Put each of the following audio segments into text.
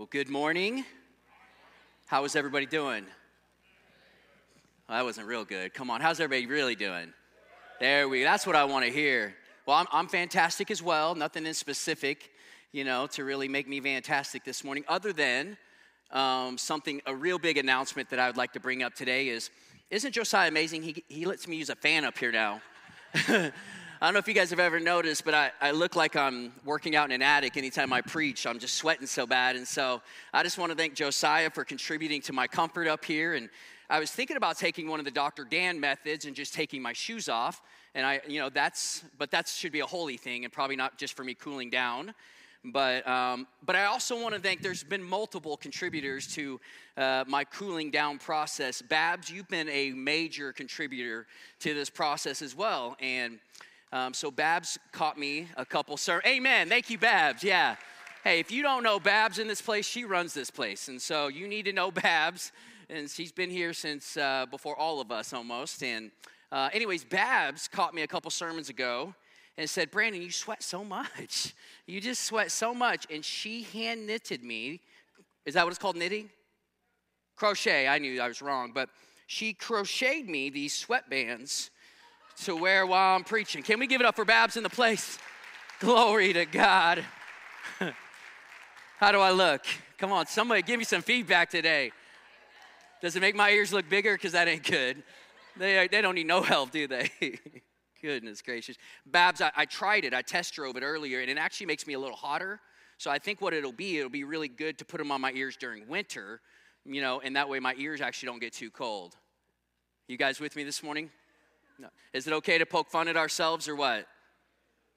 Well, good morning. How is everybody doing? Well, that wasn't real good. Come on, how's everybody really doing? There we. That's what I want to hear. Well, I'm, I'm fantastic as well. Nothing in specific, you know, to really make me fantastic this morning. Other than um, something, a real big announcement that I would like to bring up today is, isn't Josiah amazing? He he lets me use a fan up here now. I don't know if you guys have ever noticed, but I, I look like I'm working out in an attic anytime I preach. I'm just sweating so bad. And so I just want to thank Josiah for contributing to my comfort up here. And I was thinking about taking one of the Dr. Dan methods and just taking my shoes off. And I, you know, that's, but that should be a holy thing and probably not just for me cooling down. But, um, but I also want to thank, there's been multiple contributors to uh, my cooling down process. Babs, you've been a major contributor to this process as well. And um, so Babs caught me a couple sermons. Amen. Thank you, Babs. Yeah. Hey, if you don't know Babs in this place, she runs this place. And so you need to know Babs. And she's been here since uh, before all of us almost. And, uh, anyways, Babs caught me a couple sermons ago and said, Brandon, you sweat so much. You just sweat so much. And she hand knitted me. Is that what it's called, knitting? Crochet. I knew I was wrong. But she crocheted me these sweatbands to wear while I'm preaching. Can we give it up for Babs in the place? Glory to God. How do I look? Come on, somebody give me some feedback today. Does it make my ears look bigger? Because that ain't good. They, uh, they don't need no help, do they? Goodness gracious. Babs, I, I tried it. I test drove it earlier, and it actually makes me a little hotter. So I think what it'll be, it'll be really good to put them on my ears during winter, you know, and that way my ears actually don't get too cold. You guys with me this morning? No. Is it okay to poke fun at ourselves or what?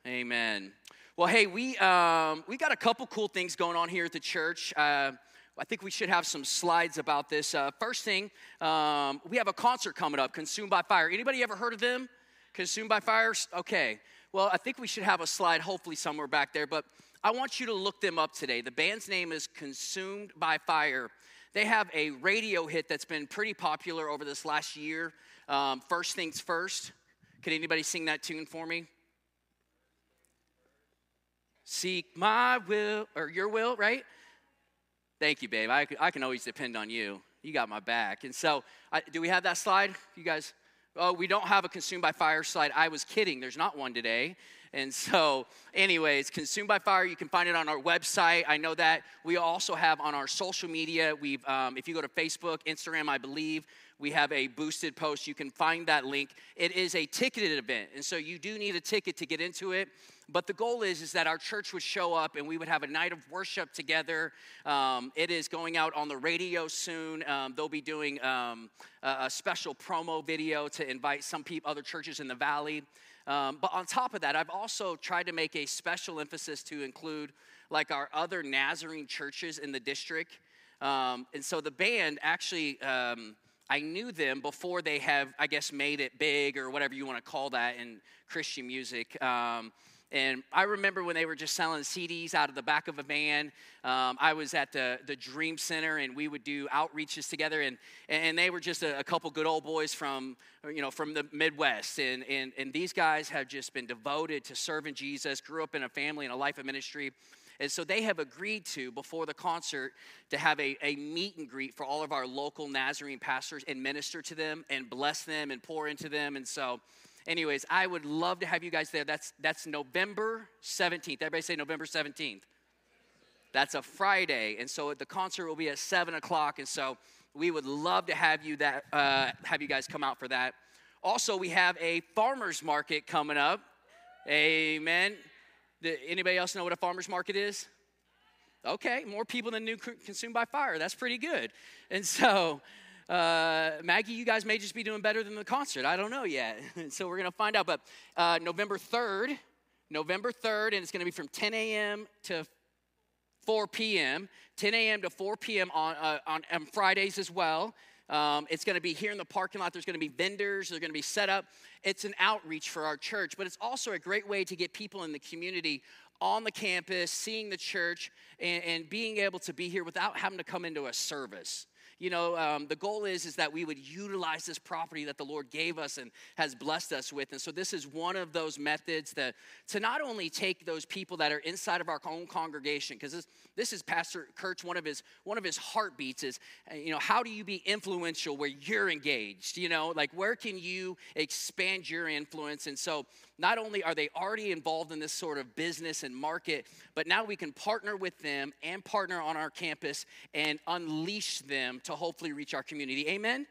Amen. Well, hey, we um, we got a couple cool things going on here at the church. Uh, I think we should have some slides about this. Uh, first thing, um, we have a concert coming up, Consumed by Fire. Anybody ever heard of them? Consumed by Fire? Okay. Well, I think we should have a slide, hopefully somewhere back there. But I want you to look them up today. The band's name is Consumed by Fire. They have a radio hit that's been pretty popular over this last year. Um, first things first. Could anybody sing that tune for me? Seek my will, or your will, right? Thank you, babe. I, I can always depend on you. You got my back. And so, I, do we have that slide? You guys? Oh, we don't have a consumed by fire slide. I was kidding. There's not one today. And so, anyways, Consumed by Fire, you can find it on our website. I know that we also have on our social media. We've, um, if you go to Facebook, Instagram, I believe, we have a boosted post. You can find that link. It is a ticketed event, and so you do need a ticket to get into it. But the goal is, is that our church would show up and we would have a night of worship together. Um, it is going out on the radio soon. Um, they'll be doing um, a, a, special promo video to invite some people, other churches in the valley. Um, but on top of that, I've also tried to make a special emphasis to include like our other Nazarene churches in the district. Um, and so the band actually, um, I knew them before they have, I guess, made it big or whatever you want to call that in Christian music. Um, and I remember when they were just selling CDs out of the back of a van. Um, I was at the, the Dream Center and we would do outreaches together. And, and they were just a, a couple good old boys from, you know, from the Midwest. And, and, and these guys have just been devoted to serving Jesus, grew up in a family and a life of ministry. And so they have agreed to, before the concert, to have a, a meet and greet for all of our local Nazarene pastors and minister to them and bless them and pour into them. And so Anyways, I would love to have you guys there. That's, that's November 17th. Everybody say November 17th. That's a Friday. And so the concert will be at 7 o'clock. And so we would love to have you, that, uh, have you guys come out for that. Also, we have a farmer's market coming up. Amen. Anybody else know what a farmer's market is? Okay, more people than knew consumed by fire. That's pretty good. And so uh, Maggie, you guys may just be doing better than the concert. I don't know yet. so we're going to find out. But uh, November 3rd, November 3rd, and it's going to be from 10 a.m. to 4 p.m., 10 a.m. to 4 p.m. on, uh, on, on Fridays as well. Um, it's going to be here in the parking lot. There's going to be vendors. They're going to be set up. It's an outreach for our church, but it's also a great way to get people in the community on the campus, seeing the church, and, and being able to be here without having to come into a service you know, um, the goal is is that we would utilize this property that the Lord gave us and has blessed us with. And so this is one of those methods that to not only take those people that are inside of our own congregation, because this, this is Pastor Kurt's one of his one of his heartbeats is, uh, you know, how do you be influential where you're engaged? You know, like where can you expand your influence? And so not only are they already involved in this sort of business and market, but now we can partner with them and partner on our campus and unleash them to hopefully reach our community. Amen?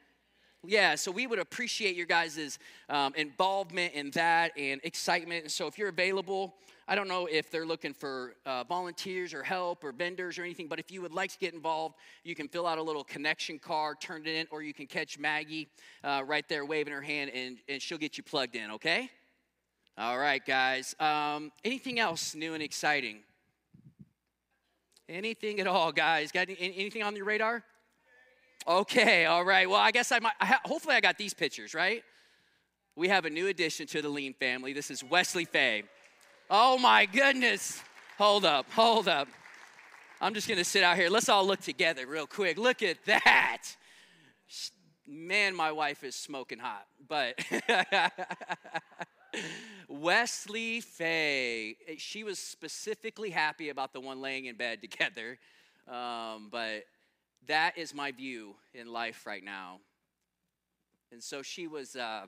Yeah, so we would appreciate your guys' um, involvement in that and excitement. And so if you're available, I don't know if they're looking for uh, volunteers or help or vendors or anything, but if you would like to get involved, you can fill out a little connection card, turn it in, or you can catch Maggie uh, right there waving her hand and, and she'll get you plugged in, okay? All right, guys. Um, anything else new and exciting? Anything at all, guys? Got any, anything on your radar? Okay, all right. Well, I guess I might, I ha- hopefully, I got these pictures, right? We have a new addition to the Lean family. This is Wesley Faye. Oh my goodness. Hold up, hold up. I'm just gonna sit out here. Let's all look together real quick. Look at that. Man, my wife is smoking hot, but Wesley Faye, she was specifically happy about the one laying in bed together, um, but that is my view in life right now. And so she was, uh,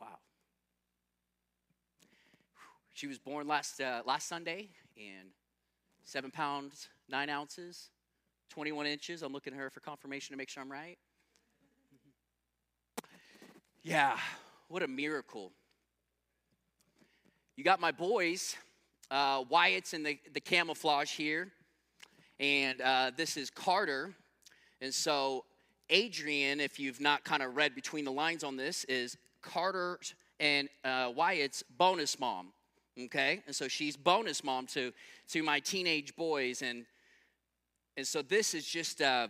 wow. She was born last, uh, last Sunday and seven pounds, nine ounces, 21 inches. I'm looking at her for confirmation to make sure I'm right. Yeah, what a miracle. You got my boys, uh, Wyatt's in the, the camouflage here and uh, this is Carter. And so, Adrian, if you've not kind of read between the lines on this, is Carter and uh, Wyatt's bonus mom. Okay, and so she's bonus mom to to my teenage boys, and and so this is just. Uh,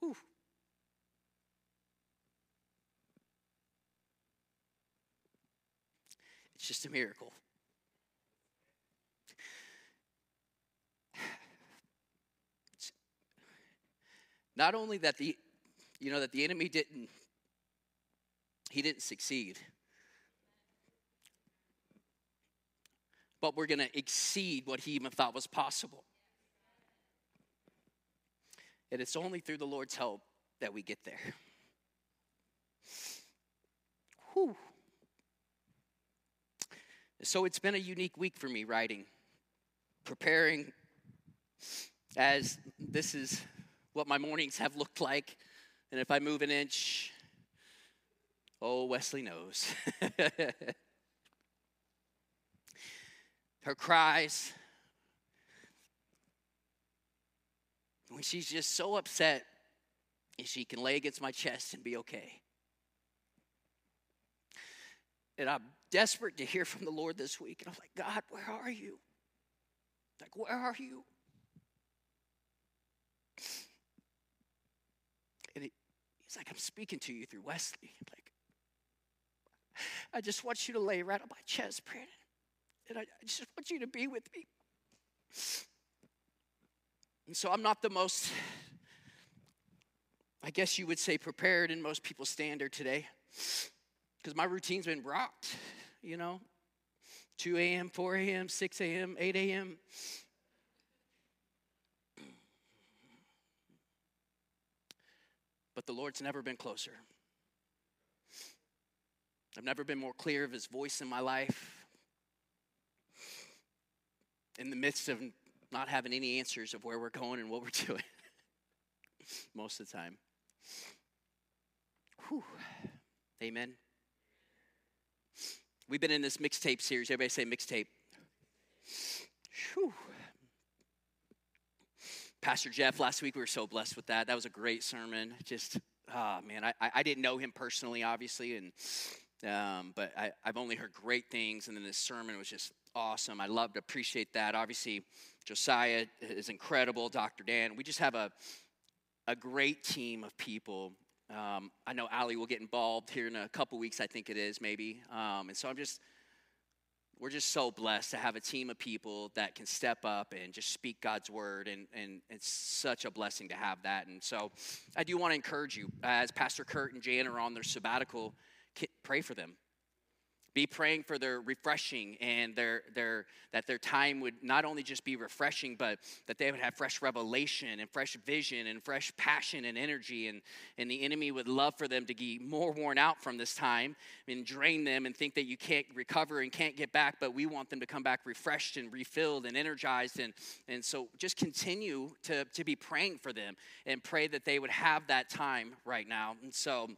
whew. It's just a miracle. Not only that the, you know, that the enemy didn't, he didn't succeed. But we're going to exceed what he even thought was possible. And it's only through the Lord's help that we get there. Whew. So it's been a unique week for me writing, preparing as this is what my mornings have looked like. And if I move an inch, oh, Wesley knows. Her cries, when she's just so upset, and she can lay against my chest and be okay. And I'm desperate to hear from the Lord this week. And I'm like, God, where are you? Like, where are you? And he's like, I'm speaking to you through Wesley. Like, I just want you to lay right on my chest, Brandon. And I, I just want you to be with me. And so I'm not the most, I guess you would say, prepared in most people's standard today. Because my routine's been rocked, you know. 2 a.m., 4 a.m., 6 a.m., 8 a.m. but the Lord's never been closer. I've never been more clear of his voice in my life. In the midst of not having any answers of where we're going and what we're doing, most of the time. Whew. Amen. We've been in this mixtape series. Everybody say mixtape. Whew. Pastor Jeff last week. We were so blessed with that. That was a great sermon. Just, oh man, I, I didn't know him personally, obviously, and um, but I, I've only heard great things. And then this sermon was just awesome. I loved, to appreciate that. Obviously, Josiah is incredible. Dr. Dan. We just have a a great team of people. Um, I know Ali will get involved here in a couple weeks. I think it is maybe. Um, and so I'm just we're just so blessed to have a team of people that can step up and just speak God's word. And, and it's such a blessing to have that. And so I do want to encourage you, as Pastor Kurt and Jan are on their sabbatical, pray for them. Be praying for their refreshing and their, their, that their time would not only just be refreshing, but that they would have fresh revelation and fresh vision and fresh passion and energy. And, and the enemy would love for them to be more worn out from this time and drain them and think that you can't recover and can't get back. But we want them to come back refreshed and refilled and energized. And, and so just continue to, to be praying for them and pray that they would have that time right now. And so,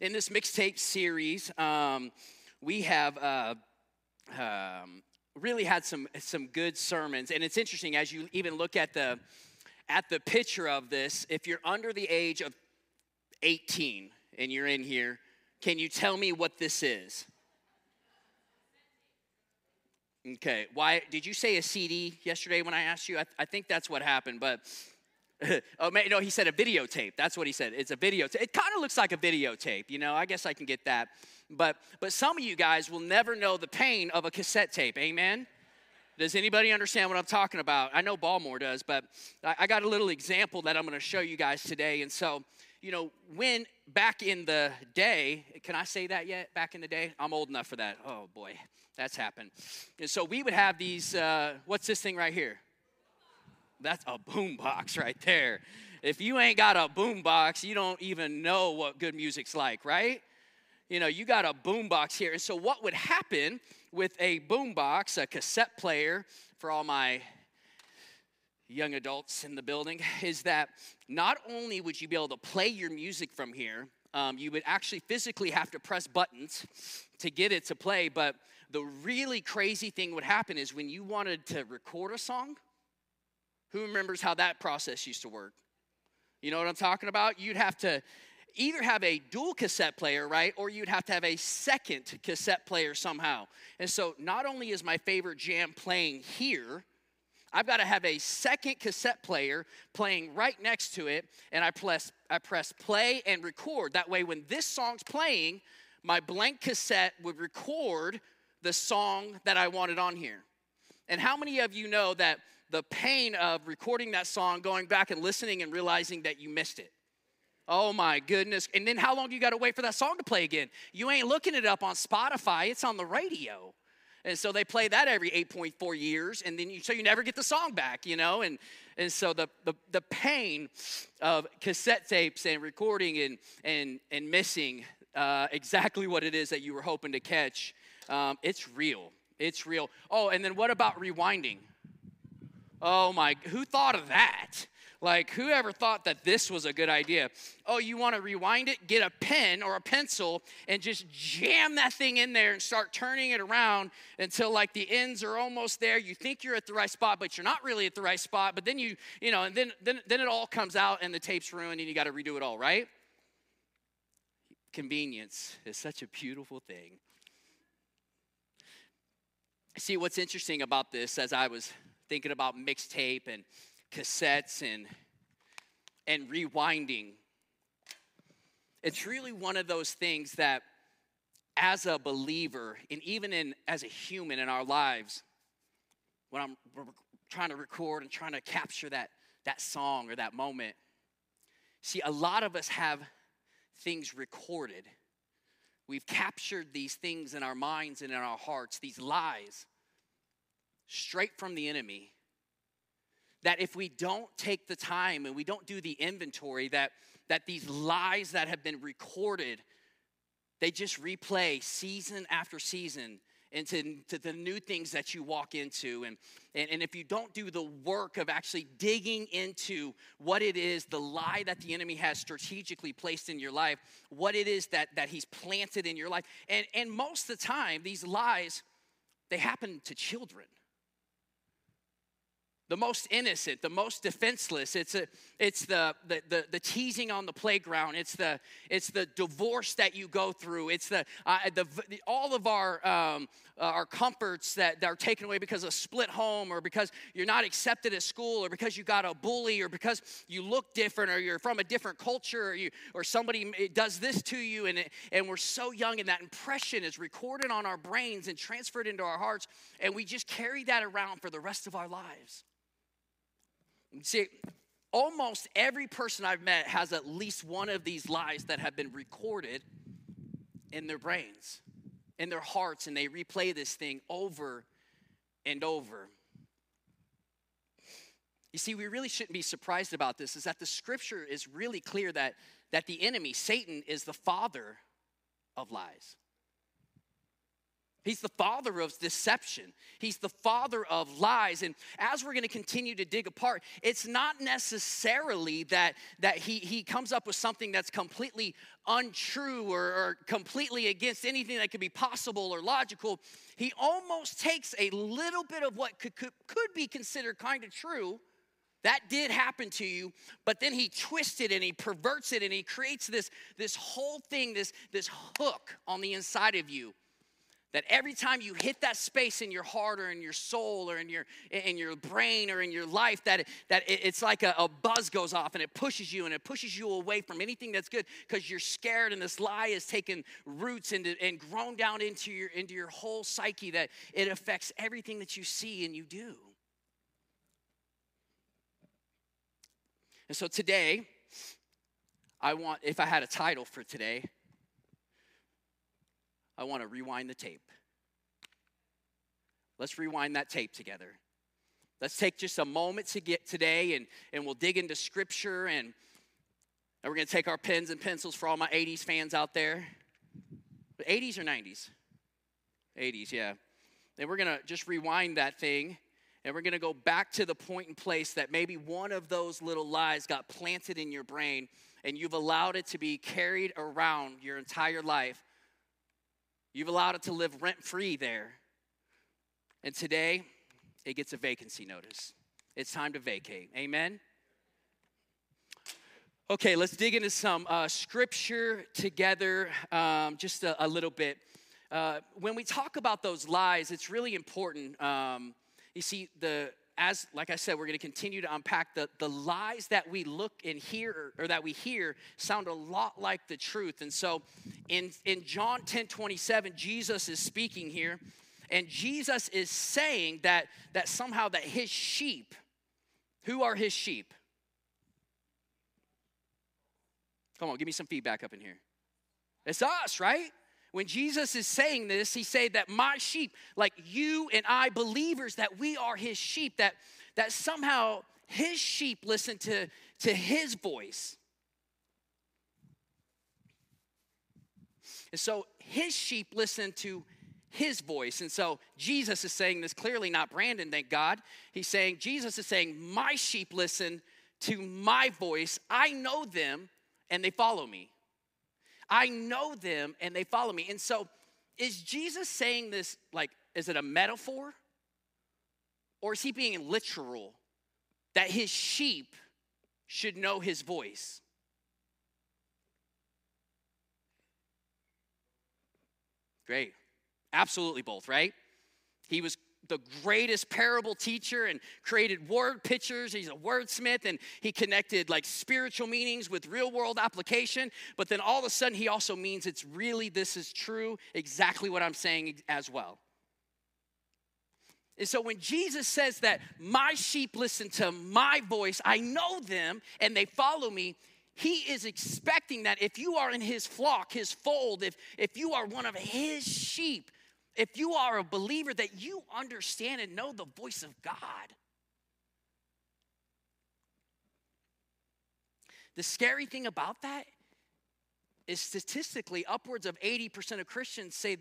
in this mixtape series, um, we have uh, um, really had some some good sermons, and it's interesting as you even look at the at the picture of this. If you're under the age of 18 and you're in here, can you tell me what this is? Okay, why did you say a CD yesterday when I asked you? I, I think that's what happened, but oh man, no, he said a videotape. That's what he said. It's a videotape. It kind of looks like a videotape, you know. I guess I can get that. But but some of you guys will never know the pain of a cassette tape. Amen. Does anybody understand what I'm talking about? I know Balmore does, but I, I got a little example that I'm going to show you guys today. And so, you know, when back in the day, can I say that yet? Back in the day, I'm old enough for that. Oh boy, that's happened. And so we would have these. Uh, what's this thing right here? That's a boom box right there. If you ain't got a boom box, you don't even know what good music's like, right? You know, you got a boom box here. And so what would happen with a boom box, a cassette player for all my young adults in the building, is that not only would you be able to play your music from here, um, you would actually physically have to press buttons to get it to play. But the really crazy thing would happen is when you wanted to record a song, who remembers how that process used to work? You know what I'm talking about? You'd have to either have a dual cassette player, right? Or you'd have to have a second cassette player somehow. And so not only is my favorite jam playing here, I've got to have a second cassette player playing right next to it, and I press, I press play and record. That way, when this song's playing, my blank cassette would record the song that I wanted on here. And how many of you know that the pain of recording that song, going back and listening and realizing that you missed it. Oh my goodness. And then how long you got to wait for that song to play again? You ain't looking it up on Spotify, it's on the radio. And so they play that every 8.4 years, and then you so you never get the song back, you know? And and so the the, the pain of cassette tapes and recording and and and missing uh, exactly what it is that you were hoping to catch, um, it's real. It's real. Oh, and then what about rewinding? Oh my, who thought of that? Like, whoever thought that this was a good idea? Oh, you want to rewind it? Get a pen or a pencil and just jam that thing in there and start turning it around until like the ends are almost there. You think you're at the right spot, but you're not really at the right spot. But then you, you know, and then then, then it all comes out and the tape's ruined and you got to redo it all, right? Convenience is such a beautiful thing. See, what's interesting about this as I was thinking about mixtape and cassettes and and rewinding. It's really one of those things that as a believer and even in as a human in our lives when I'm trying to record and trying to capture that that song or that moment see a lot of us have things recorded we've captured these things in our minds and in our hearts these lies straight from the enemy that if we don't take the time and we don't do the inventory that that these lies that have been recorded they just replay season after season into to the new things that you walk into. And, and and if you don't do the work of actually digging into what it is the lie that the enemy has strategically placed in your life what it is that that he's planted in your life. And and most of the time these lies they happen to children the most innocent, the most defenseless. It's, a, it's the, the, the, the, teasing on the playground. It's the, it's the divorce that you go through. It's the, uh, the, all of our, um, uh, our comforts that, that are taken away because of split home or because you're not accepted at school or because you got a bully or because you look different or you're from a different culture or, you, or somebody does this to you. And, it, and we're so young and that impression is recorded on our brains and transferred into our hearts. And we just carry that around for the rest of our lives. See, almost every person I've met has at least one of these lies that have been recorded in their brains, in their hearts, and they replay this thing over and over. You see, we really shouldn't be surprised about this, is that the scripture is really clear that, that the enemy, Satan, is the father of lies. He's the father of deception. He's the father of lies. And as we're going to continue to dig apart, it's not necessarily that, that he, he comes up with something that's completely untrue or, or completely against anything that could be possible or logical. He almost takes a little bit of what could, could, could be considered kind of true. That did happen to you, but then he twists it and he perverts it and he creates this, this whole thing, this, this hook on the inside of you that every time you hit that space in your heart or in your soul or in your in your brain or in your life that that it's like a, a buzz goes off and it pushes you and it pushes you away from anything that's good because you're scared and this lie has taken roots into, and grown down into your into your whole psyche that it affects everything that you see and you do. And so today i want if i had a title for today I want to rewind the tape. Let's rewind that tape together. Let's take just a moment to get today and, and we'll dig into scripture and, and we're going to take our pens and pencils for all my 80s fans out there. 80s or 90s? 80s, yeah. And we're going to just rewind that thing and we're going to go back to the point and place that maybe one of those little lies got planted in your brain and you've allowed it to be carried around your entire life You've allowed it to live rent free there. And today, it gets a vacancy notice. It's time to vacate. Amen? Okay, let's dig into some uh, scripture together um, just a, a, little bit. Uh, when we talk about those lies, it's really important. Um, you see, the as like i said we're going to continue to unpack the, the lies that we look and hear or that we hear sound a lot like the truth. And so in, in john 10 27 jesus is speaking here and jesus is saying that that somehow that his sheep who are his sheep? Come on give me some feedback up in here. It's us right when Jesus is saying this, he said that my sheep, like you and I believers, that we are his sheep, that, that somehow his sheep listen to, to his voice. And so his sheep listen to his voice. And so Jesus is saying this clearly, not Brandon, thank God. He's saying, Jesus is saying, My sheep listen to my voice. I know them and they follow me. I know them and they follow me. And so, is Jesus saying this like, is it a metaphor? Or is he being literal that his sheep should know his voice? Great. Absolutely both, right? He was the greatest parable teacher and created word pictures. He's a wordsmith and he connected like spiritual meanings with real world application. But then all of a sudden, he also means it's really, this is true, exactly what I'm saying as well. And so when Jesus says that my sheep listen to my voice, I know them and they follow me, he is expecting that if you are in his flock, his fold, if, if you are one of his sheep, if you are a believer, that you understand and know the voice of God. The scary thing about that is statistically, upwards of 80% of Christians say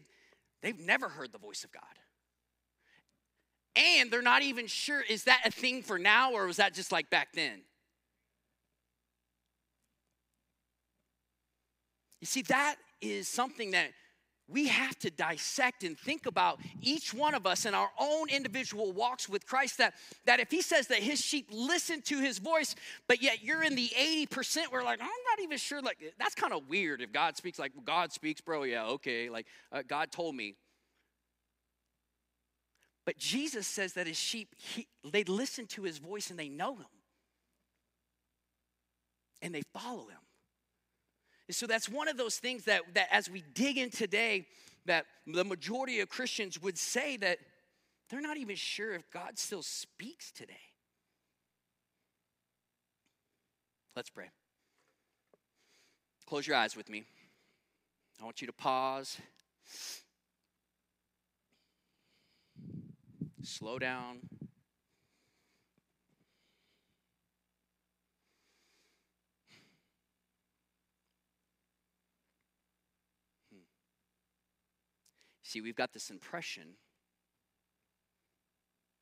they've never heard the voice of God. And they're not even sure is that a thing for now or was that just like back then? You see, that is something that we have to dissect and think about each one of us in our own individual walks with Christ. That, that if he says that his sheep listen to his voice, but yet you're in the 80%, we're like, I'm not even sure. Like, that's kind of weird if God speaks, like, God speaks, bro. Yeah, okay. Like, uh, God told me. But Jesus says that his sheep, he, they listen to his voice and they know him. And they follow him. So that's one of those things that, that as we dig in today, that the majority of Christians would say that they're not even sure if God still speaks today. Let's pray. Close your eyes with me. I want you to pause. Slow down. See, we've got this impression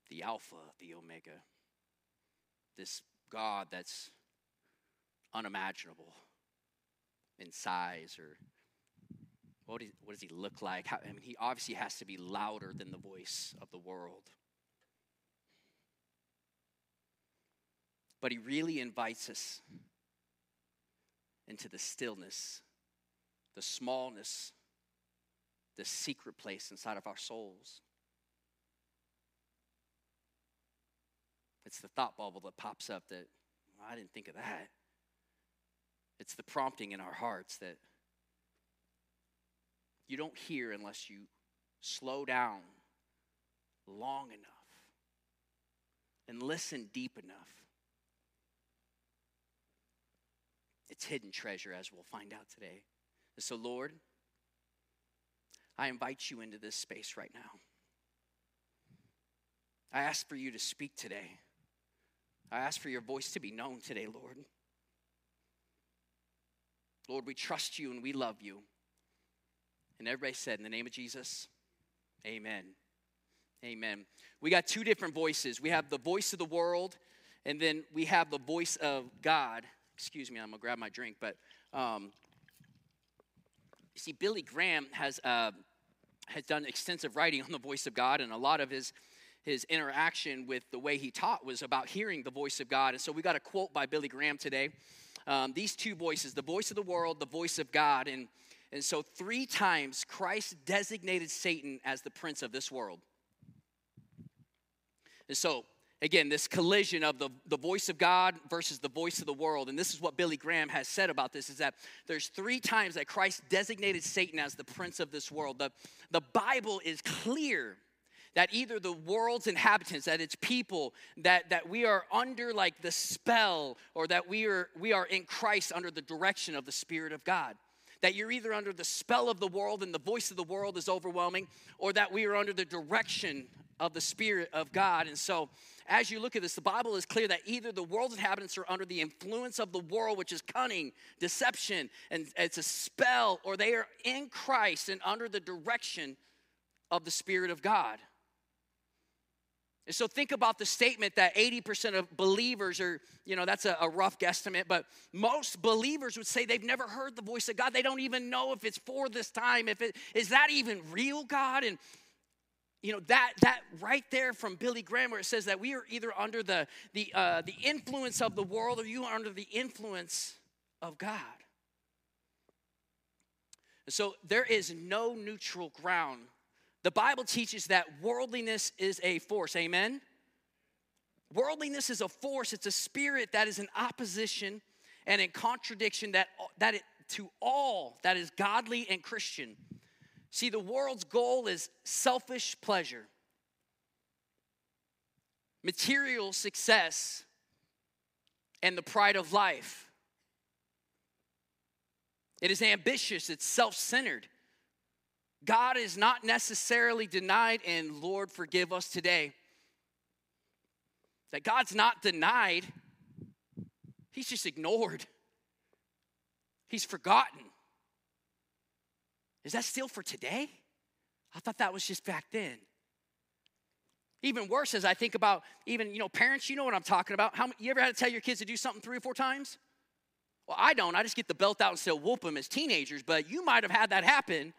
the Alpha, the Omega, this God that's unimaginable in size or what, is, what does he look like? How, I mean, he obviously has to be louder than the voice of the world. But he really invites us into the stillness, the smallness the secret place inside of our souls. It's the thought bubble that pops up that, well, I didn't think of that. It's the prompting in our hearts that you don't hear unless you slow down long enough and listen deep enough. It's hidden treasure, as we'll find out today. And so, Lord, I invite you into this space right now. I ask for you to speak today. I ask for your voice to be known today, Lord. Lord, we trust you and we love you. And everybody said, in the name of Jesus, amen. Amen. We got two different voices. We have the voice of the world, and then we have the voice of God. Excuse me, I'm gonna grab my drink, but um, you see, Billy Graham has uh, has done extensive writing on the voice of God, and a lot of his his interaction with the way he taught was about hearing the voice of God. And so we got a quote by Billy Graham today. Um, these two voices, the voice of the world, the voice of God. And, and so, three times Christ designated Satan as the prince of this world. And so, again, this collision of the, the voice of God versus the voice of the world. And this is what Billy Graham has said about this is that there's three times that Christ designated Satan as the prince of this world. The, the Bible is clear that either the world's inhabitants that it's people that, that we are under like the spell or that we are we are in christ under the direction of the spirit of god that you're either under the spell of the world and the voice of the world is overwhelming or that we are under the direction of the spirit of god and so as you look at this, the Bible is clear that either the world's inhabitants are under the influence of the world, which is cunning, deception, and it's a spell, or they are in Christ and under the direction of the Spirit of God. And so think about the statement that 80% of believers are, you know, that's a, a, rough guesstimate, but most believers would say they've never heard the voice of God. They don't even know if it's for this time, if it is that even real, God? And you know that that right there from billy graham where it says that we are either under the the uh, the influence of the world or you are under the influence of god. So there is no neutral ground. The bible teaches that worldliness is a force. Amen? Worldliness is a force. It's a spirit that is in opposition and in contradiction that that it, to all that is godly and christian See, the world's goal is selfish pleasure, material success, and the pride of life. It is ambitious, it's self centered. God is not necessarily denied, and Lord, forgive us today. That God's not denied, He's just ignored, He's forgotten. Is that still for today? I thought that was just back then. Even worse, as I think about even, you know, parents, you know what I'm talking about. How you ever had to tell your kids to do something three or four times? Well, I don't. I just get the belt out and still whoop them as teenagers, but you might have had that happen.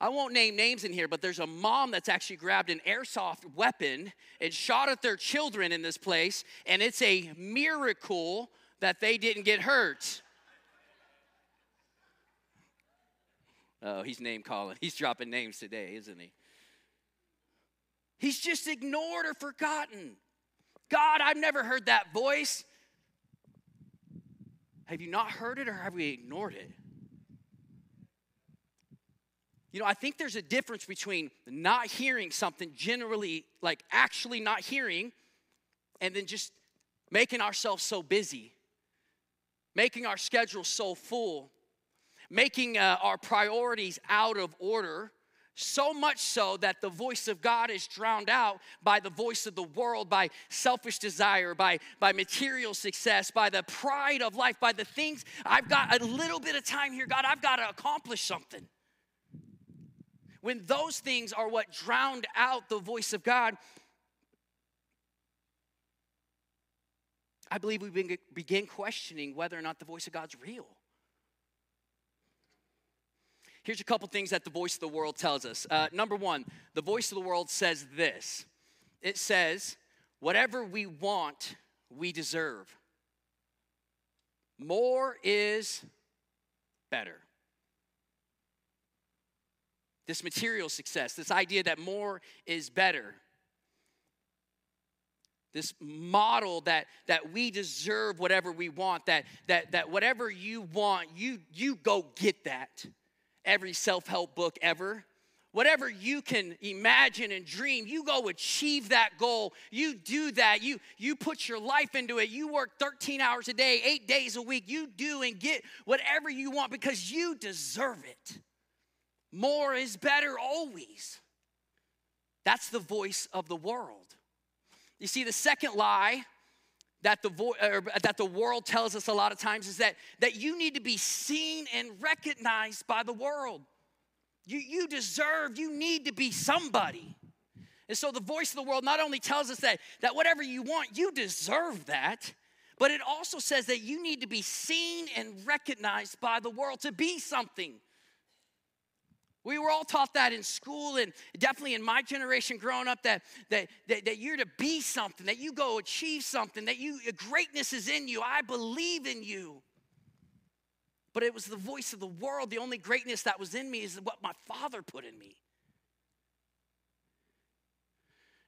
I won't name names in here, but there's a mom that's actually grabbed an airsoft weapon and shot at their children in this place, and it's a miracle that they didn't get hurt. Oh, he's name calling. He's dropping names today, isn't he? He's just ignored or forgotten. God, I've never heard that voice. Have you not heard it or have we ignored it? You know, I think there's a difference between not hearing something generally, like actually not hearing, and then just making ourselves so busy, making our schedule so full, making uh, our priorities out of order so much so that the voice of God is drowned out by the voice of the world, by selfish desire, by, by material success, by the pride of life, by the things I've got a little bit of time here, God, I've got to accomplish something. When those things are what drowned out the voice of God, I believe we begin questioning whether or not the voice of God's real. Here's a couple things that the voice of the world tells us. Uh, number one, the voice of the world says this it says, whatever we want, we deserve. More is better. This material success, this idea that more is better this model that that we deserve whatever we want that that that whatever you want you you go get that every self help book ever. Whatever you can imagine and dream, you go achieve that goal. You do that. You, you put your life into it. You work 13 hours a day, eight days a week. You do and get whatever you want because you deserve it. More is better always. That's the voice of the world. You see, the second lie that the, vo- that the world tells us a lot of times is that, that you need to be seen and recognized by the world. You, you deserve, you need to be somebody. And so the voice of the world not only tells us that, that whatever you want, you deserve that, but it also says that you need to be seen and recognized by the world to be something. We were all taught that in school, and definitely in my generation growing up, that, that, that, that, you're to be something, that you go achieve something, that you greatness is in you. I believe in you. But it was the voice of the world. The only greatness that was in me is what my father put in me.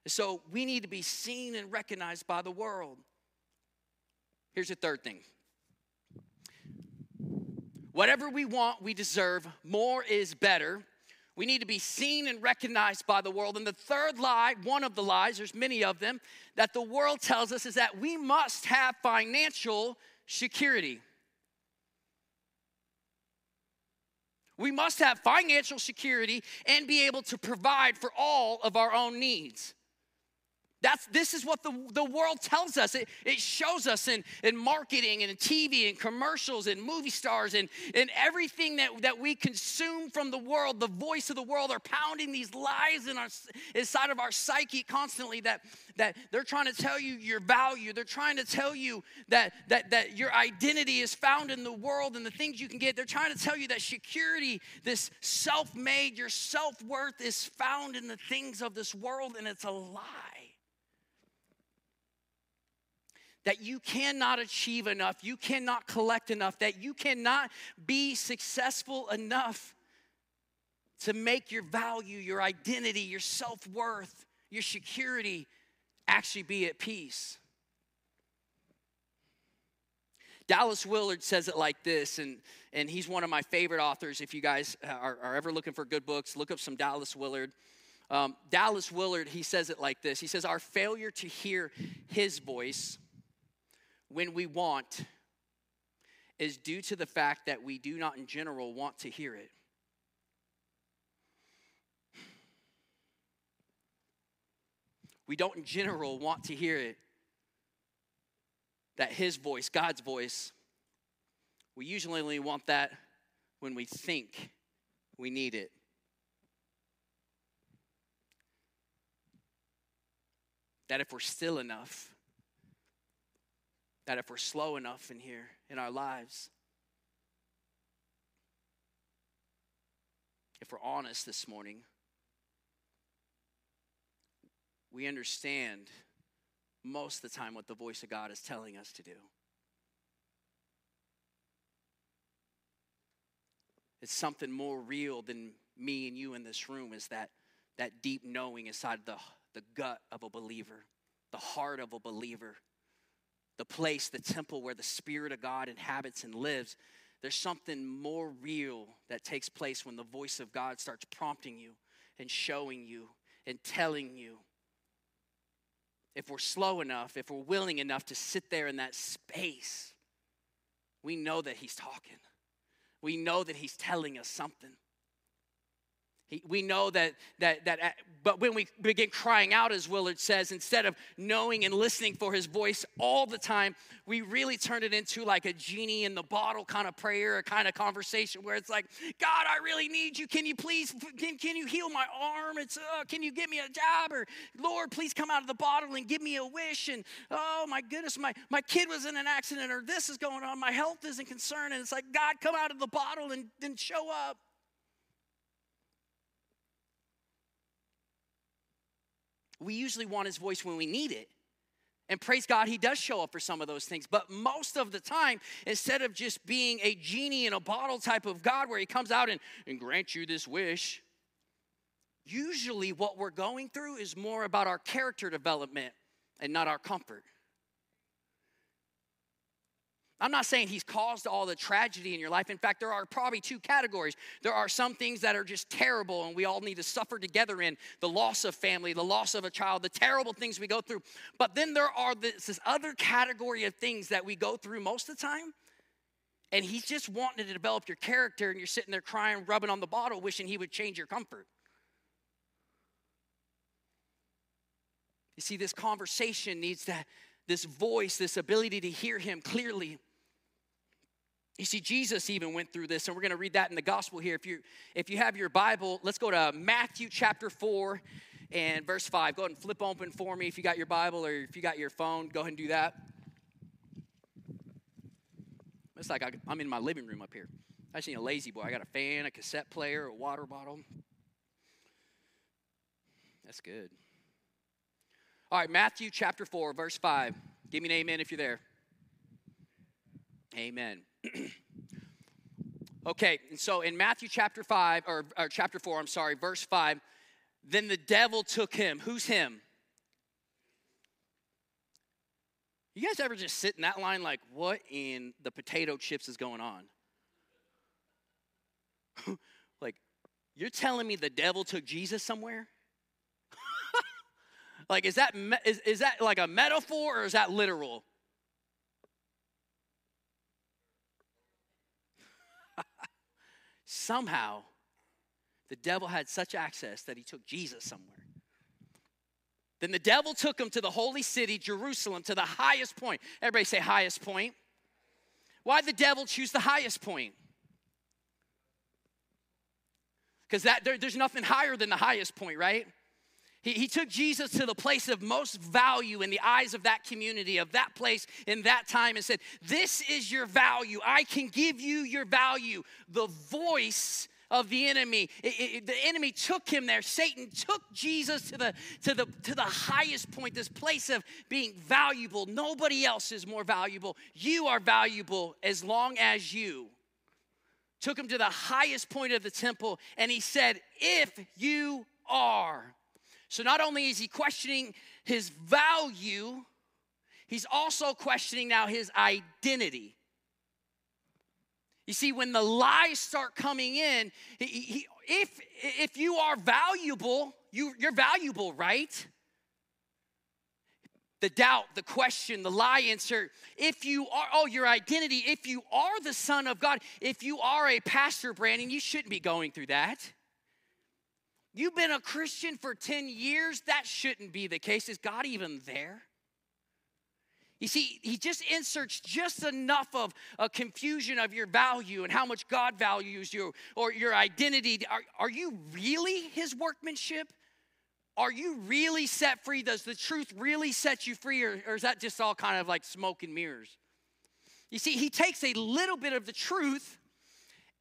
So we need to be seen and recognized by the world. Here's the third thing Whatever we want, we deserve. More is better. We need to be seen and recognized by the world. And the third lie, one of the lies, there's many of them, that the world tells us is that we must have financial security. We must have financial security and be able to provide for all of our own needs. That's, this is what the, the world tells us. It, it shows us in, in marketing and in TV and commercials and movie stars and, and everything that, that we consume from the world. The voice of the world are pounding these lies in our, inside of our psyche constantly that, that they're trying to tell you your value. They're trying to tell you that, that, that your identity is found in the world and the things you can get. They're trying to tell you that security, this self made, your self worth is found in the things of this world, and it's a lie that you cannot achieve enough, you cannot collect enough, that you cannot be successful enough to make your value, your identity, your self worth, your security actually be at peace. Dallas Willard says it like this, and, and he's one of my favorite authors. If you guys are, are ever looking for good books, look up some Dallas Willard. Um, Dallas Willard, he says it like this He says, Our failure to hear his voice when we want is due to the fact that we do not, in general, want to hear it. We don't, in general, want to hear it. That His voice, God's voice, we usually only want that when we think we need it. That if we're still enough, that if we're slow enough in here in our lives, if we're honest this morning, we understand most of the time what the voice of God is telling us to do. It's something more real than me and you in this room is that that deep knowing inside the, the gut of a believer, the heart of a believer, the place, the temple where the Spirit of God inhabits and lives. There's something more real that takes place when the voice of God starts prompting you and showing you and telling you. If we're slow enough, if we're willing enough to sit there in that space, we know that He's talking. We know that He's telling us something. He, we know that, that, that, uh, but when we begin crying out, as Willard says, instead of knowing and listening for his voice all the time, we really turn it into like a genie in the bottle kind of prayer, a kind of conversation where it's like, God, I really need you. Can you please, can, can you heal my arm? It's, uh, can you give me a job? Or Lord, please come out of the bottle and give me a wish. And oh my goodness, my, my kid was in an accident or this is going on. My health isn't concerned. And it's like, God, come out of the bottle and then show up. We usually want his voice when we need it. And praise God, he does show up for some of those things. But most of the time, instead of just being a genie in a bottle type of God where he comes out and, and grants you this wish, usually what we're going through is more about our character development and not our comfort. I'm not saying he's caused all the tragedy in your life. In fact, there are probably two categories. There are some things that are just terrible and we all need to suffer together in the loss of family, the loss of a child, the terrible things we go through. But then there are this, this other category of things that we go through most of the time. And he's just wanting to develop your character, and you're sitting there crying, rubbing on the bottle, wishing he would change your comfort. You see, this conversation needs that this voice, this ability to hear him clearly. You see, Jesus even went through this, and we're going to read that in the gospel here. If you if you have your Bible, let's go to Matthew chapter 4 and verse 5. Go ahead and flip open for me if you got your Bible or if you got your phone, go ahead and do that. It's like I'm in my living room up here. I just need a La-Z-Boy. I got a fan, a cassette player, a water bottle. That's good. All right, Matthew chapter 4, verse 5. Give me an amen if you're there. Amen. okay, and so in Matthew chapter 5, or, or chapter 4, I'm sorry, verse 5, then the devil took him. Who's him? You guys ever just sit in that line like, what in the potato chips is going on? like, you're telling me the devil took Jesus somewhere? like, is that, is, is that like a metaphor or is that literal? Somehow, the devil had such access that he took Jesus somewhere. Then the devil took him to the holy city, Jerusalem, to the highest point. Everybody say, highest point. Why the devil choose the highest point? Because that there, there's nothing higher than the highest point, right? He, he took Jesus to the place of most value in the eyes of that community, of that place, in that time, and said, This is your value. I can give you your value. The voice of the enemy. It, it, the enemy took him there. Satan took Jesus to the, to, the, to the highest point, this place of being valuable. Nobody else is more valuable. You are valuable as long as you. Took him to the highest point of the temple, and he said, If you are so not only is he questioning his value, he's also questioning now his identity. You see, when the lies start coming in, he, he, if, if you are valuable, you, you're valuable, right? The doubt, the question, the lie answer. If you are, oh, your identity, if you are the Son of God, if you are a pastor, Brandon, you shouldn't be going through that. You've been a Christian for 10 years. That shouldn't be the case. Is God even there? You see, he just inserts just enough of a confusion of your value and how much God values you or your identity. Are, are you really his workmanship? Are you really set free? Does the truth really set you free, or, or is that just all kind of like smoke and mirrors? You see, he takes a little bit of the truth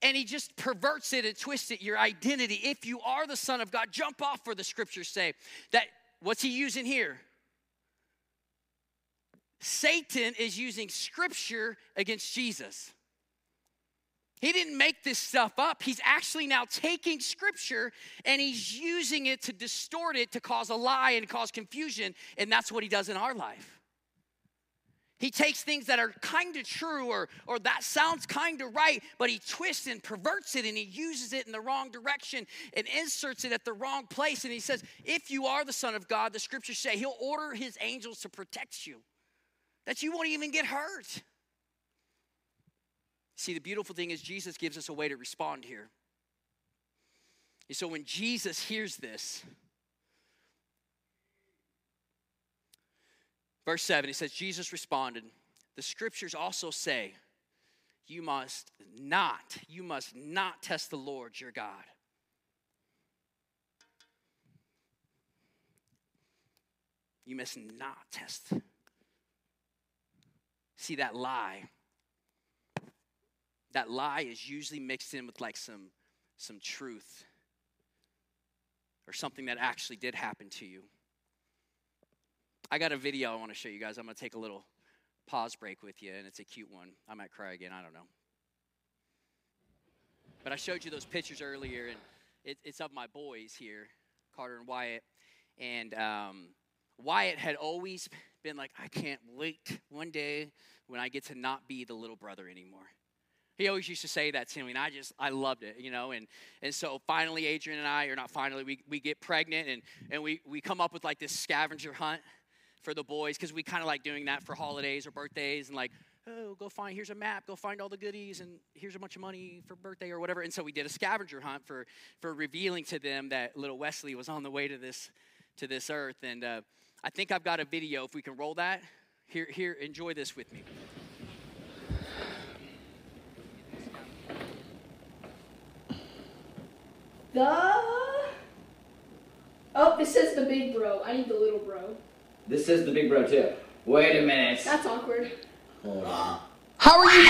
and he just perverts it and twists it your identity. If you are the Son of God, jump off for the scriptures say. That what's he using here? Satan is using scripture against Jesus. He didn't make this stuff up. He's actually now taking scripture and he's using it to distort it to cause a lie and cause confusion. And that's what he does in our life. He takes things that are kind of true or, or that sounds kind of right, but he twists and perverts it and he uses it in the wrong direction and inserts it at the wrong place. And he says, If you are the Son of God, the scriptures say he'll order his angels to protect you, that you won't even get hurt. See, the beautiful thing is, Jesus gives us a way to respond here. And so when Jesus hears this, Verse 7, he says, Jesus responded, The scriptures also say, You must not, you must not test the Lord your God. You must not test. See that lie. That lie is usually mixed in with like some some truth or something that actually did happen to you. I got a video I want to show you guys. I'm going to take a little pause break with you, and it's a cute one. I might cry again. I don't know. But I showed you those pictures earlier, and it, it's of my boys here, Carter and Wyatt. And um, Wyatt had always been like, I can't wait one day when I get to not be the little brother anymore. He always used to say that to me, and I just I loved it, you know. And and so finally, Adrian and I, or not finally, we, we get pregnant, and and we we come up with like this scavenger hunt for the boys because we kind of like doing that for holidays or birthdays and like oh go find here's a map go find all the goodies and here's a bunch of money for birthday or whatever. And so we did a scavenger hunt for for revealing to them that little wesley was on the way to this to this earth. And uh, i think i've got a video if we can roll that. Here here enjoy this with me. The oh this says the big bro. I need the little bro this is the big bro too. Wait a minute. That's awkward. Hold on. How are you?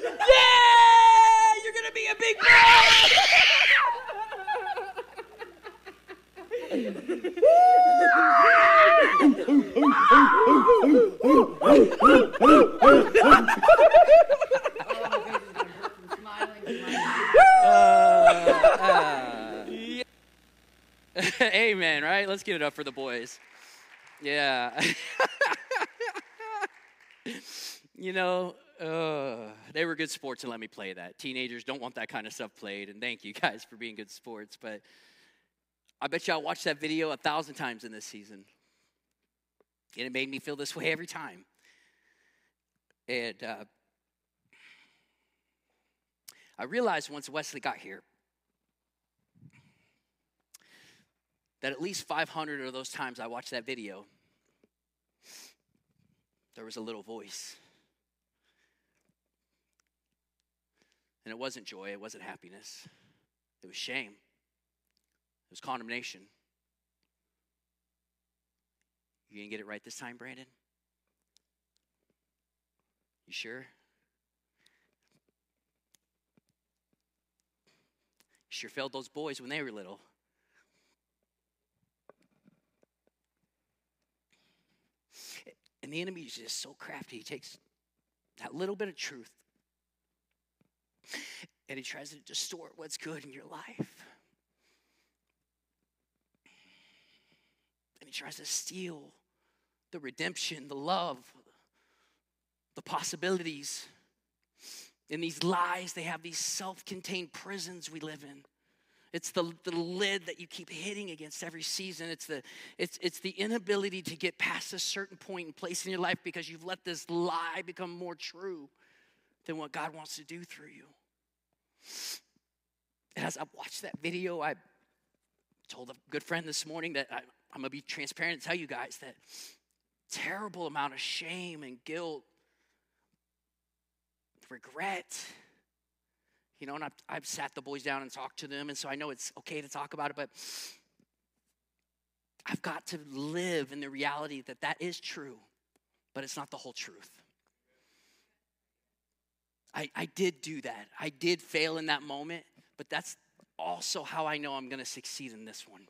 yeah! You're gonna be a big Amen, right? Let's give it up for the boys. Yeah. you know, uh, they were good sports and let me play that. Teenagers don't want that kind of stuff played, and thank you guys for being good sports. But I bet y'all watched that video a thousand times in this season. And it made me feel this way every time. And uh, I realized once Wesley got here that at least 500 of those times I watched that video, there was a little voice. And it wasn't joy, it wasn't happiness, it was shame, it was condemnation. You gonna get it right this time, Brandon? You sure? You sure failed those boys when they were little. And the enemy is just so crafty. He takes that little bit of truth and he tries to distort what's good in your life. And he tries to steal the redemption, the love, the possibilities. In these lies, they have these self contained prisons we live in. It's the, the lid that you keep hitting against every season. It's the, it's, it's the inability to get past a certain point and place in your life because you've let this lie become more true than what God wants to do through you. And as I watched that video, I told a good friend this morning that I, I'm going to be transparent and tell you guys that terrible amount of shame and guilt, regret, you know, and I've, I've sat the boys down and talked to them, and so I know it's okay to talk about it, but I've got to live in the reality that that is true, but it's not the whole truth. I, I did do that. I did fail in that moment, but that's also how I know I'm going to succeed in this one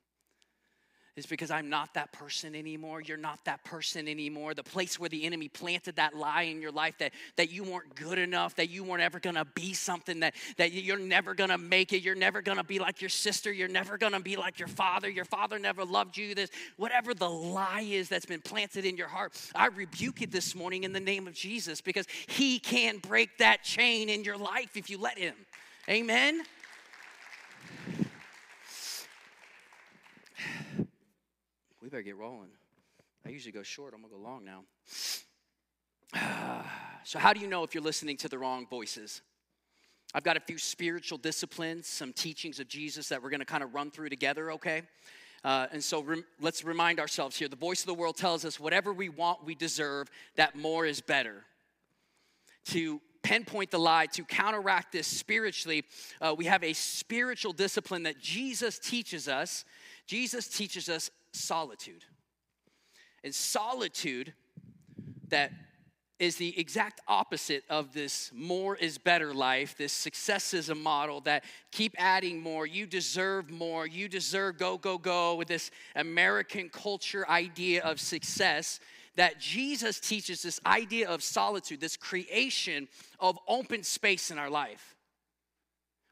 is because I'm not that person anymore. You're not that person anymore. The place where the enemy planted that lie in your life that, that you weren't good enough, that you weren't ever gonna be something, that, that you're never gonna make it, you're never gonna be like your sister, you're never gonna be like your father, your father never loved you, this, whatever the lie is that's been planted in your heart, I rebuke it this morning in the name of Jesus because he can break that chain in your life if you let him. Amen. We better get rolling. I usually go short, I'm gonna go long now. so, how do you know if you're listening to the wrong voices? I've got a few spiritual disciplines, some teachings of Jesus that we're gonna kind of run through together, okay? Uh, and so rem- let's remind ourselves here the voice of the world tells us whatever we want, we deserve, that more is better. To pinpoint the lie, to counteract this spiritually, uh, we have a spiritual discipline that Jesus teaches us. Jesus teaches us solitude. And solitude that is the exact opposite of this more is better life, this successism model that keep adding more, you deserve more, you deserve go, go, go, with this American culture idea of success. That Jesus teaches this idea of solitude, this creation of open space in our life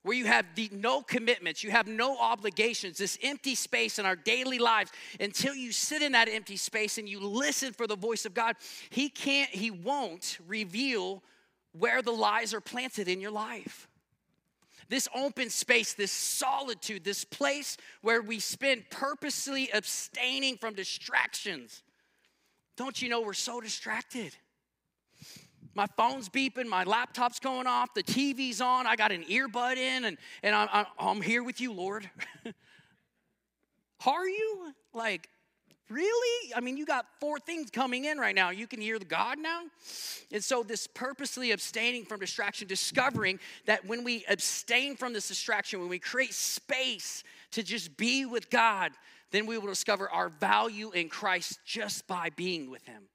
where you have the, no commitments, you have no obligations, this empty space in our daily lives, until you sit in that empty space and you listen for the voice of God, He can't, He won't reveal where the lies are planted in your life. This open space, this solitude, this place where we spend purposely abstaining from distractions. Don't you know we're so distracted? My phone's beeping, my laptop's going off, the TV's on, I got an earbud in, and, and I'm, I'm here with you, Lord. Are you? Like, really? I mean, you got four things coming in right now. You can hear God now? And so, this purposely abstaining from distraction, discovering that when we abstain from this distraction, when we create space to just be with God, then we will discover our value in Christ just by being with Him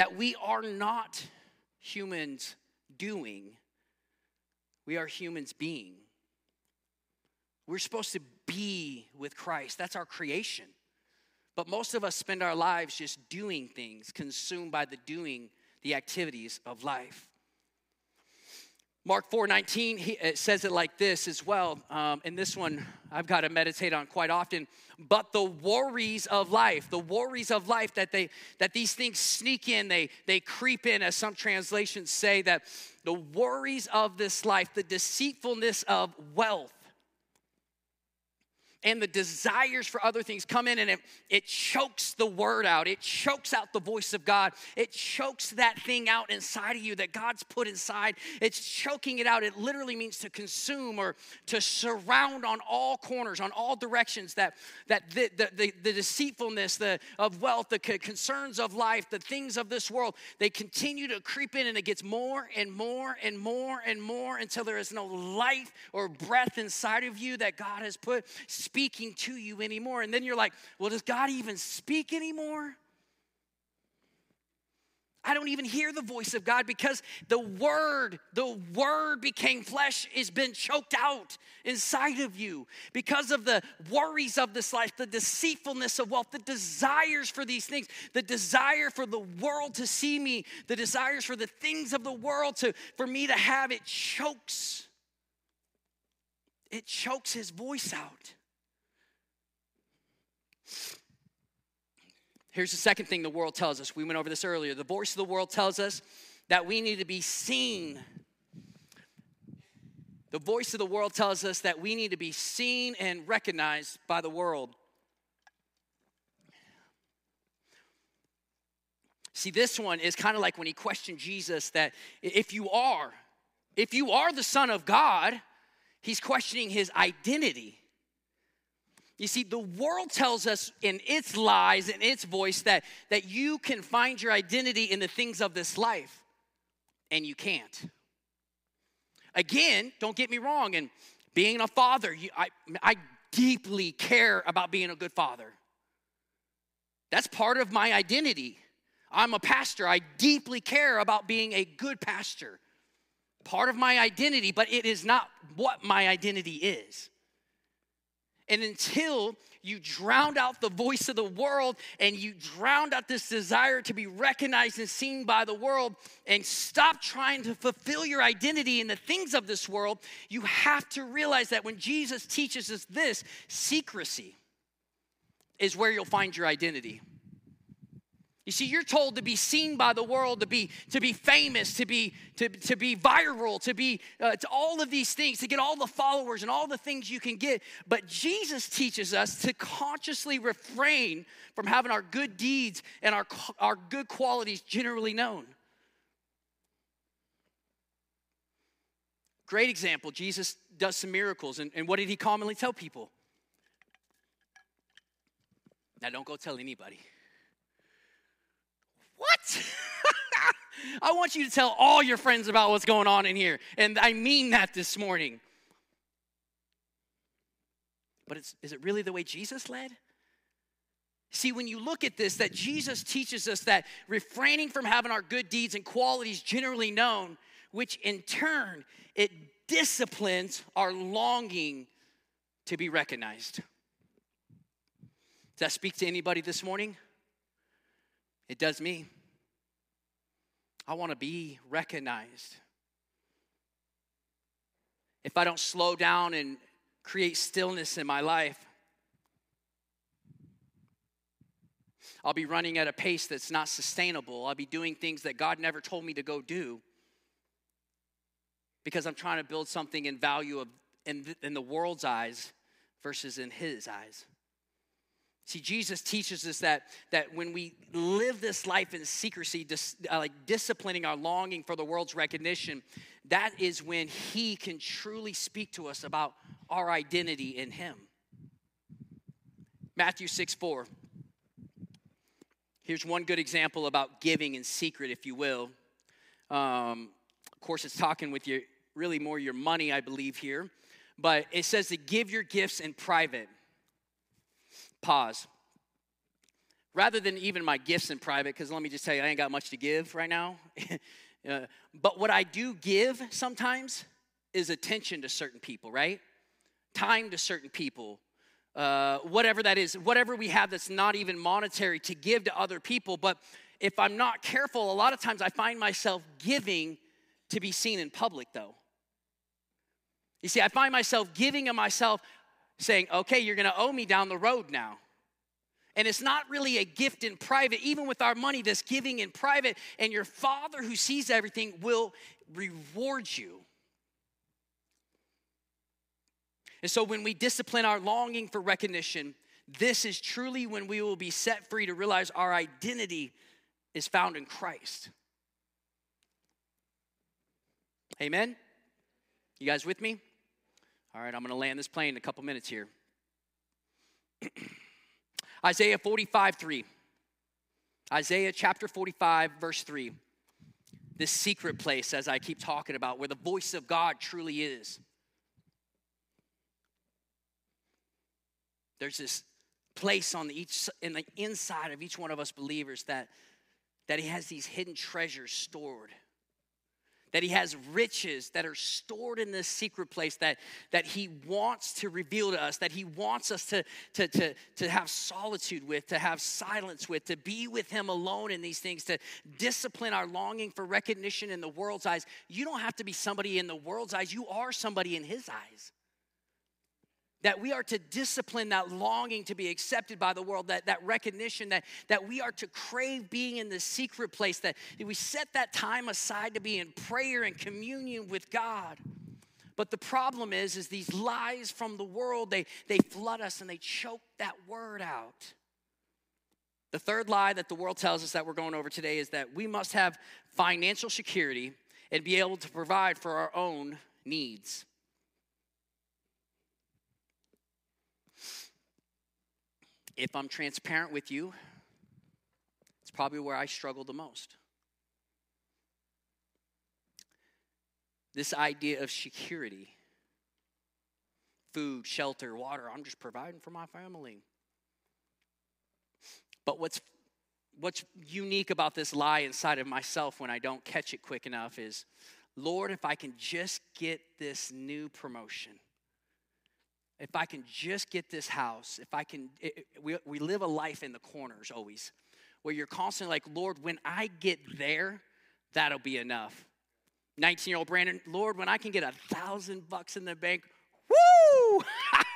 that we are not humans doing, we are humans being. We're supposed to be with Christ. That's our creation. But most of us spend our lives just doing things, consumed by the doing, the activities of life. Mark 4 19, he, it says it like this as well. Um, and this one I've got to meditate on quite often. But the worries of life, the worries of life that they that these things sneak in, they they creep in, as some translations say, that the worries of this life, the deceitfulness of wealth, and the desires for other things come in and it, it chokes the word out. It chokes out the voice of God. It chokes that thing out inside of you that God's put inside. It's choking it out. It literally means to consume or to surround on all corners, on all directions. That, that the, the, the, the deceitfulness the, of wealth, the concerns of life, the things of this world, they continue to creep in and it gets more and more and more and more until there is no life or breath inside of you that God has put speaking to you anymore. And then you're like, well, does God even speak anymore? I don't even hear the voice of God because the word, the word became flesh, has been choked out inside of you because of the worries of this life, the deceitfulness of wealth, the desires for these things, the desire for the world to see me, the desires for the things of the world to for me to have. It chokes. It chokes his voice out. Here's the second thing the world tells us. We went over this earlier. The voice of the world tells us that we need to be seen. The voice of the world tells us that we need to be seen and recognized by the world. See, this one is kind of like when he questioned Jesus that if you are, if you are the Son of God, he's questioning his identity. You see, the world tells us in its lies and its voice that, that you can find your identity in the things of this life, and you can't. Again, don't get me wrong, and being a father, you, I, I deeply care about being a good father. That's part of my identity. I'm a pastor. I deeply care about being a good pastor. Part of my identity, but it is not what my identity is. And until you drowned out the voice of the world and you drowned out this desire to be recognized and seen by the world and stop trying to fulfill your identity in the things of this world, you have to realize that when Jesus teaches us this, secrecy is where you'll find your identity. You see, you're told to be seen by the world, to be to be famous, to be to, to be viral, to be uh, to all of these things, to get all the followers and all the things you can get. But Jesus teaches us to consciously refrain from having our good deeds and our our good qualities generally known. Great example. Jesus does some miracles, and, and what did he commonly tell people? Now, don't go tell anybody. What? I want you to tell all your friends about what's going on in here. And I mean that this morning. But is it really the way Jesus led? See, when you look at this, that Jesus teaches us that refraining from having our good deeds and qualities generally known, which in turn, it disciplines our longing to be recognized. Does that speak to anybody this morning? It does me. I want to be recognized. If I don't slow down and create stillness in my life, I'll be running at a pace that's not sustainable. I'll be doing things that God never told me to go do because I'm trying to build something in value of in in the world's eyes versus in His eyes. See, Jesus teaches us that, that when we live this life in secrecy, dis, uh, like disciplining our longing for the world's recognition, that is when He can truly speak to us about our identity in Him. Matthew 6 4. Here's one good example about giving in secret, if you will. Um, of course, it's talking with your really more your money, I believe, here. But it says to give your gifts in private pause. Rather than even my gifts in private, because let me just tell you, I ain't got much to give right now. uh, but what I do give sometimes is attention to certain people, right? Time to certain people, uh, whatever that is, whatever we have that's not even monetary to give to other people. But if I'm not careful, a lot of times I find myself giving to be seen in public, though. You see, I find myself giving of myself saying, okay, you're going to owe me down the road now. And it's not really a gift in private, even with our money, this giving in private, and your Father who sees everything will reward you. And so when we discipline our longing for recognition, this is truly when we will be set free to realize our identity is found in Christ. Amen? You guys with me? All right, I'm going to land this plane in a couple minutes here. Isaiah 45, 3. Isaiah chapter 45, verse 3. This secret place, as I keep talking about, where the voice of God truly is. There's this place on the each in the inside of each one of us believers that that he has these hidden treasures stored that he has riches that are stored in this secret place that, that he wants to reveal to us, that he wants us to, to, to, to have solitude with, to have silence with, to be with him alone in these things, to discipline our longing for recognition in the world's eyes. You don't have to be somebody in the world's eyes, you are somebody in his eyes that we are to discipline that longing to be accepted by the world that, that recognition that, that we are to crave being in the secret place that we set that time aside to be in prayer and communion with god. But the problem is is these lies from the world they, they flood us and they choke that word out. The third lie that the world tells us that we're going over today is that we must have financial security and be able to provide for our own needs if I'm transparent with you, it's probably where I struggle the most. This idea of security food, shelter, water, I'm just providing for my family. But what's what's unique about this lie inside of myself when I don't catch it quick enough is, Lord, if I can just get this new promotion, if I can just get this house, if I can, it, it, we, we live a life in the corners always, where you're constantly like, Lord, when I get there, that'll be enough. 19 year old Brandon, Lord, when I can get a thousand bucks in the bank, woo!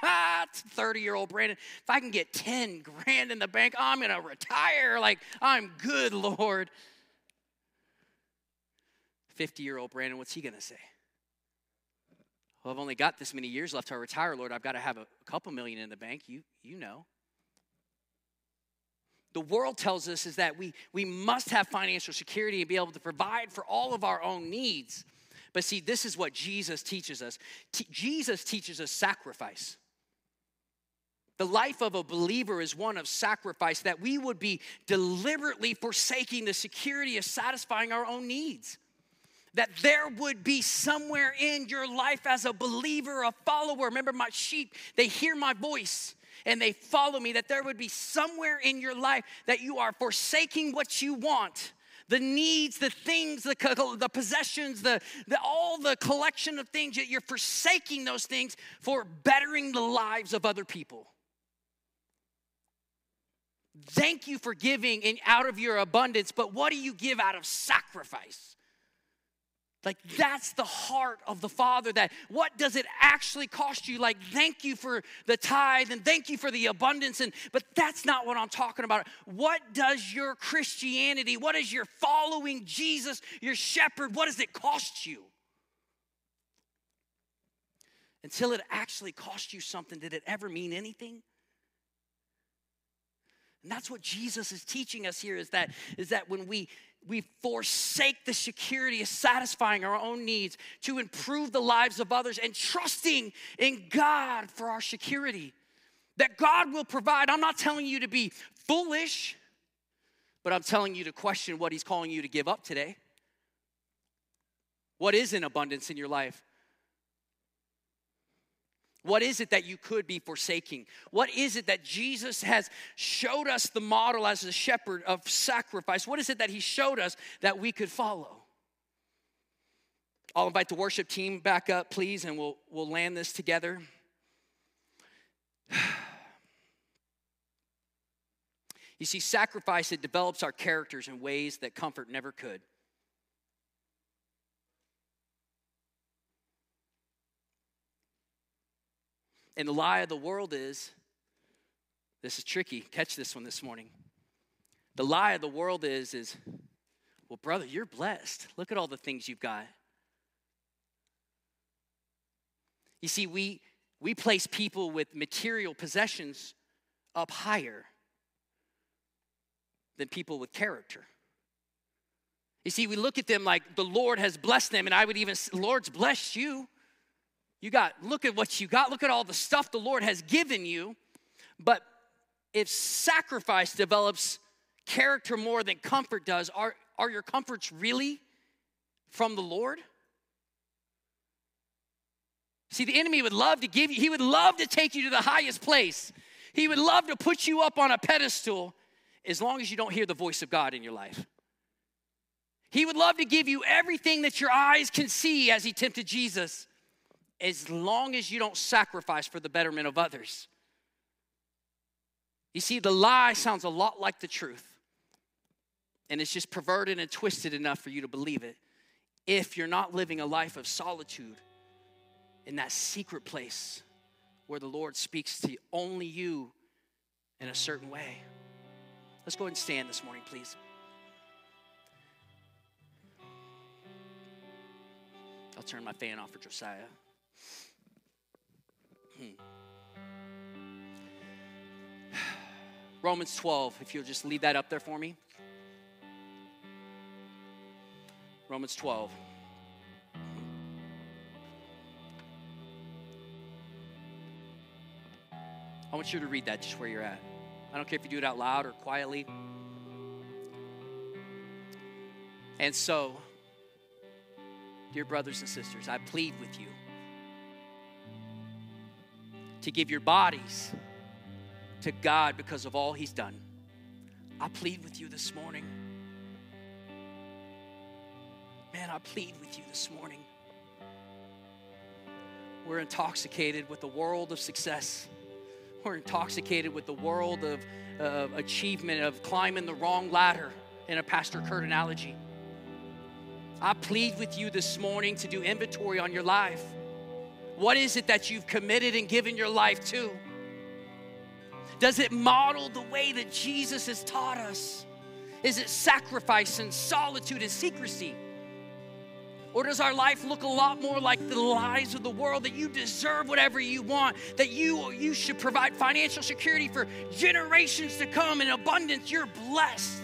30 year old Brandon, if I can get 10 grand in the bank, I'm gonna retire. Like, I'm good, Lord. 50 year old Brandon, what's he gonna say? Well, I've only got this many years left to retire, Lord. I've got to have a couple million in the bank. You, you know. The world tells us is that we, we must have financial security and be able to provide for all of our own needs. But see, this is what Jesus teaches us. T- Jesus teaches us sacrifice. The life of a believer is one of sacrifice, that we would be deliberately forsaking the security of satisfying our own needs that there would be somewhere in your life as a believer, a follower. Remember, my sheep, they hear my voice and they follow me, that there would be somewhere in your life that you are forsaking what you want. The needs, the things, the, the possessions, the, the, all the collection of things, that you're forsaking those things for bettering the lives of other people. Thank you for giving in, out of your abundance, but what do you give out of sacrifice? Like, that's the heart of the Father. That what does it actually cost you? Like, thank you for the tithe and thank you for the abundance. And but that's not what I'm talking about. What does your Christianity, what is your following Jesus, your shepherd, what does it cost you? Until it actually cost you something, did it ever mean anything? And that's what Jesus is teaching us here is that, is that when we we forsake the security of satisfying our own needs to improve the lives of others and trusting in God for our security. That God will provide. I'm not telling you to be foolish, but I'm telling you to question what He's calling you to give up today. What is in abundance in your life? What is it that you could be forsaking? What is it that Jesus has showed us the model as a shepherd of sacrifice? What is it that he showed us that we could follow? I'll invite the worship team back up, please, and we'll, we'll land this together. You see, sacrifice, it develops our characters in ways that comfort never could. And the lie of the world is this is tricky. Catch this one this morning. The lie of the world is is well brother, you're blessed. Look at all the things you've got. You see, we we place people with material possessions up higher than people with character. You see, we look at them like the Lord has blessed them, and I would even, Lord's blessed you. You got, look at what you got. Look at all the stuff the Lord has given you. But if sacrifice develops character more than comfort does, are, are your comforts really from the Lord? See, the enemy would love to give you, he would love to take you to the highest place. He would love to put you up on a pedestal as long as you don't hear the voice of God in your life. He would love to give you everything that your eyes can see as he tempted Jesus as long as you don't sacrifice for the betterment of others. You see, the lie sounds a lot like the truth, and it's just perverted and twisted enough for you to believe it if you're not living a life of solitude in that secret place where the Lord speaks to only you in a certain way. Let's go ahead and stand this morning, please. I'll turn my fan off for Josiah. Hmm. Romans 12, if you'll just leave that up there for me. Romans 12. I want you to read that just where you're at. I don't care if you do it out loud or quietly. And so, dear brothers and sisters, I plead with you to give your bodies to God because of all He's done. I plead with you this morning. Man, I plead with you this morning. We're intoxicated with the world of success. We're intoxicated with the world of uh, achievement, of climbing the wrong ladder, in a Pastor Kurt analogy. I plead with you this morning to do inventory on your life. What is it that you've committed and given your life to? Does it model the way that Jesus has taught us? Is it sacrifice and solitude and secrecy? Or does our life look a lot more like the lies of the world that you deserve whatever you want, that you, you should provide financial security for generations to come in abundance? You're blessed.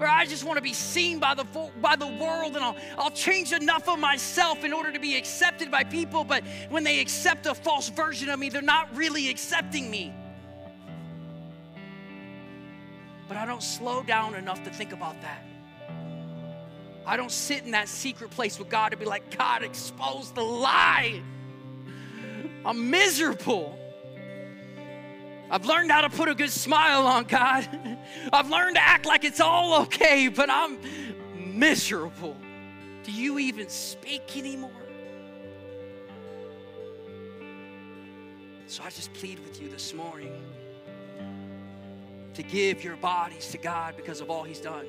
Or I just want to be seen by the, by the world and I'll, I'll change enough of myself in order to be accepted by people, but when they accept a false version of me, they're not really accepting me. But I don't slow down enough to think about that. I don't sit in that secret place with God to be like, God, expose the lie. I'm miserable. I've learned how to put a good smile on, God. I've learned to act like it's all okay, but I'm miserable. Do you even speak anymore? So I just plead with you this morning to give your bodies to God because of all He's done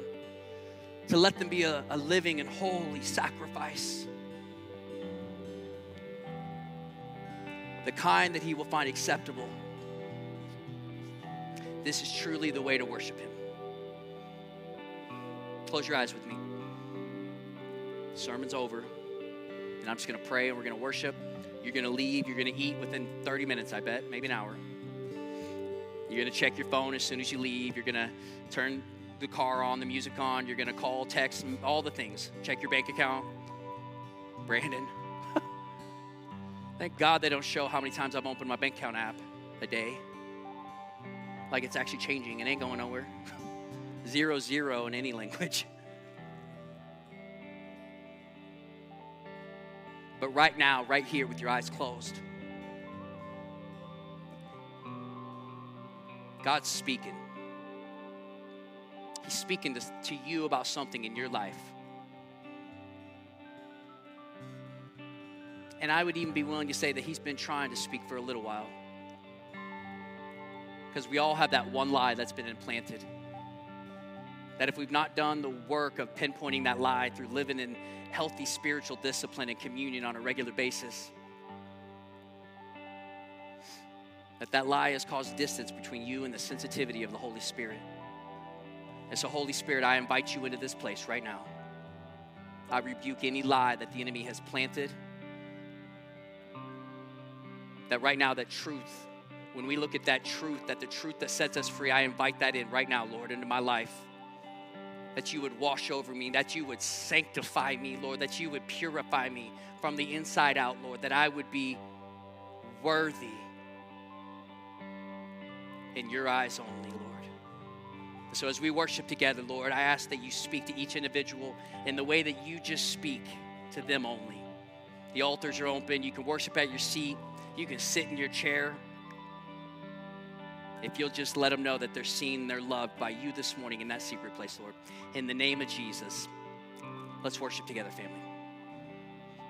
to let them be a, a living and holy sacrifice. The kind that He will find acceptable. This is truly the way to worship Him. Close your eyes with me. The sermon's over, and I'm just going to pray and we're going to worship. You're going to leave, you're going to eat within 30 minutes, I bet, maybe an hour. You're going to check your phone as soon as you leave. You're going to turn the car on, the music on. You're going to call, text, all the things. Check your bank account. Brandon. Thank God they don't show how many times I've opened my bank account app a day. Like it's actually changing. It ain't going nowhere. zero, zero in any language. But right now, right here with your eyes closed, God's speaking. He's speaking to, to you about something in your life. And I would even be willing to say that He's been trying to speak for a little while. Because we all have that one lie that's been implanted. That if we've not done the work of pinpointing that lie through living in healthy spiritual discipline and communion on a regular basis, that that lie has caused distance between you and the sensitivity of the Holy Spirit. And so, Holy Spirit, I invite you into this place right now. I rebuke any lie that the enemy has planted. That right now, that truth, when we look at that truth, that the truth that sets us free, I invite that in right now, Lord, into my life. That you would wash over me, that you would sanctify me, Lord, that you would purify me from the inside out, Lord, that I would be worthy in your eyes only, Lord. So as we worship together, Lord, I ask that you speak to each individual in the way that you just speak to them only. The altars are open. You can worship at your seat. You can sit in your chair. If you'll just let them know that they're seen, they're loved by you this morning in that secret place, Lord. In the name of Jesus, let's worship together, family.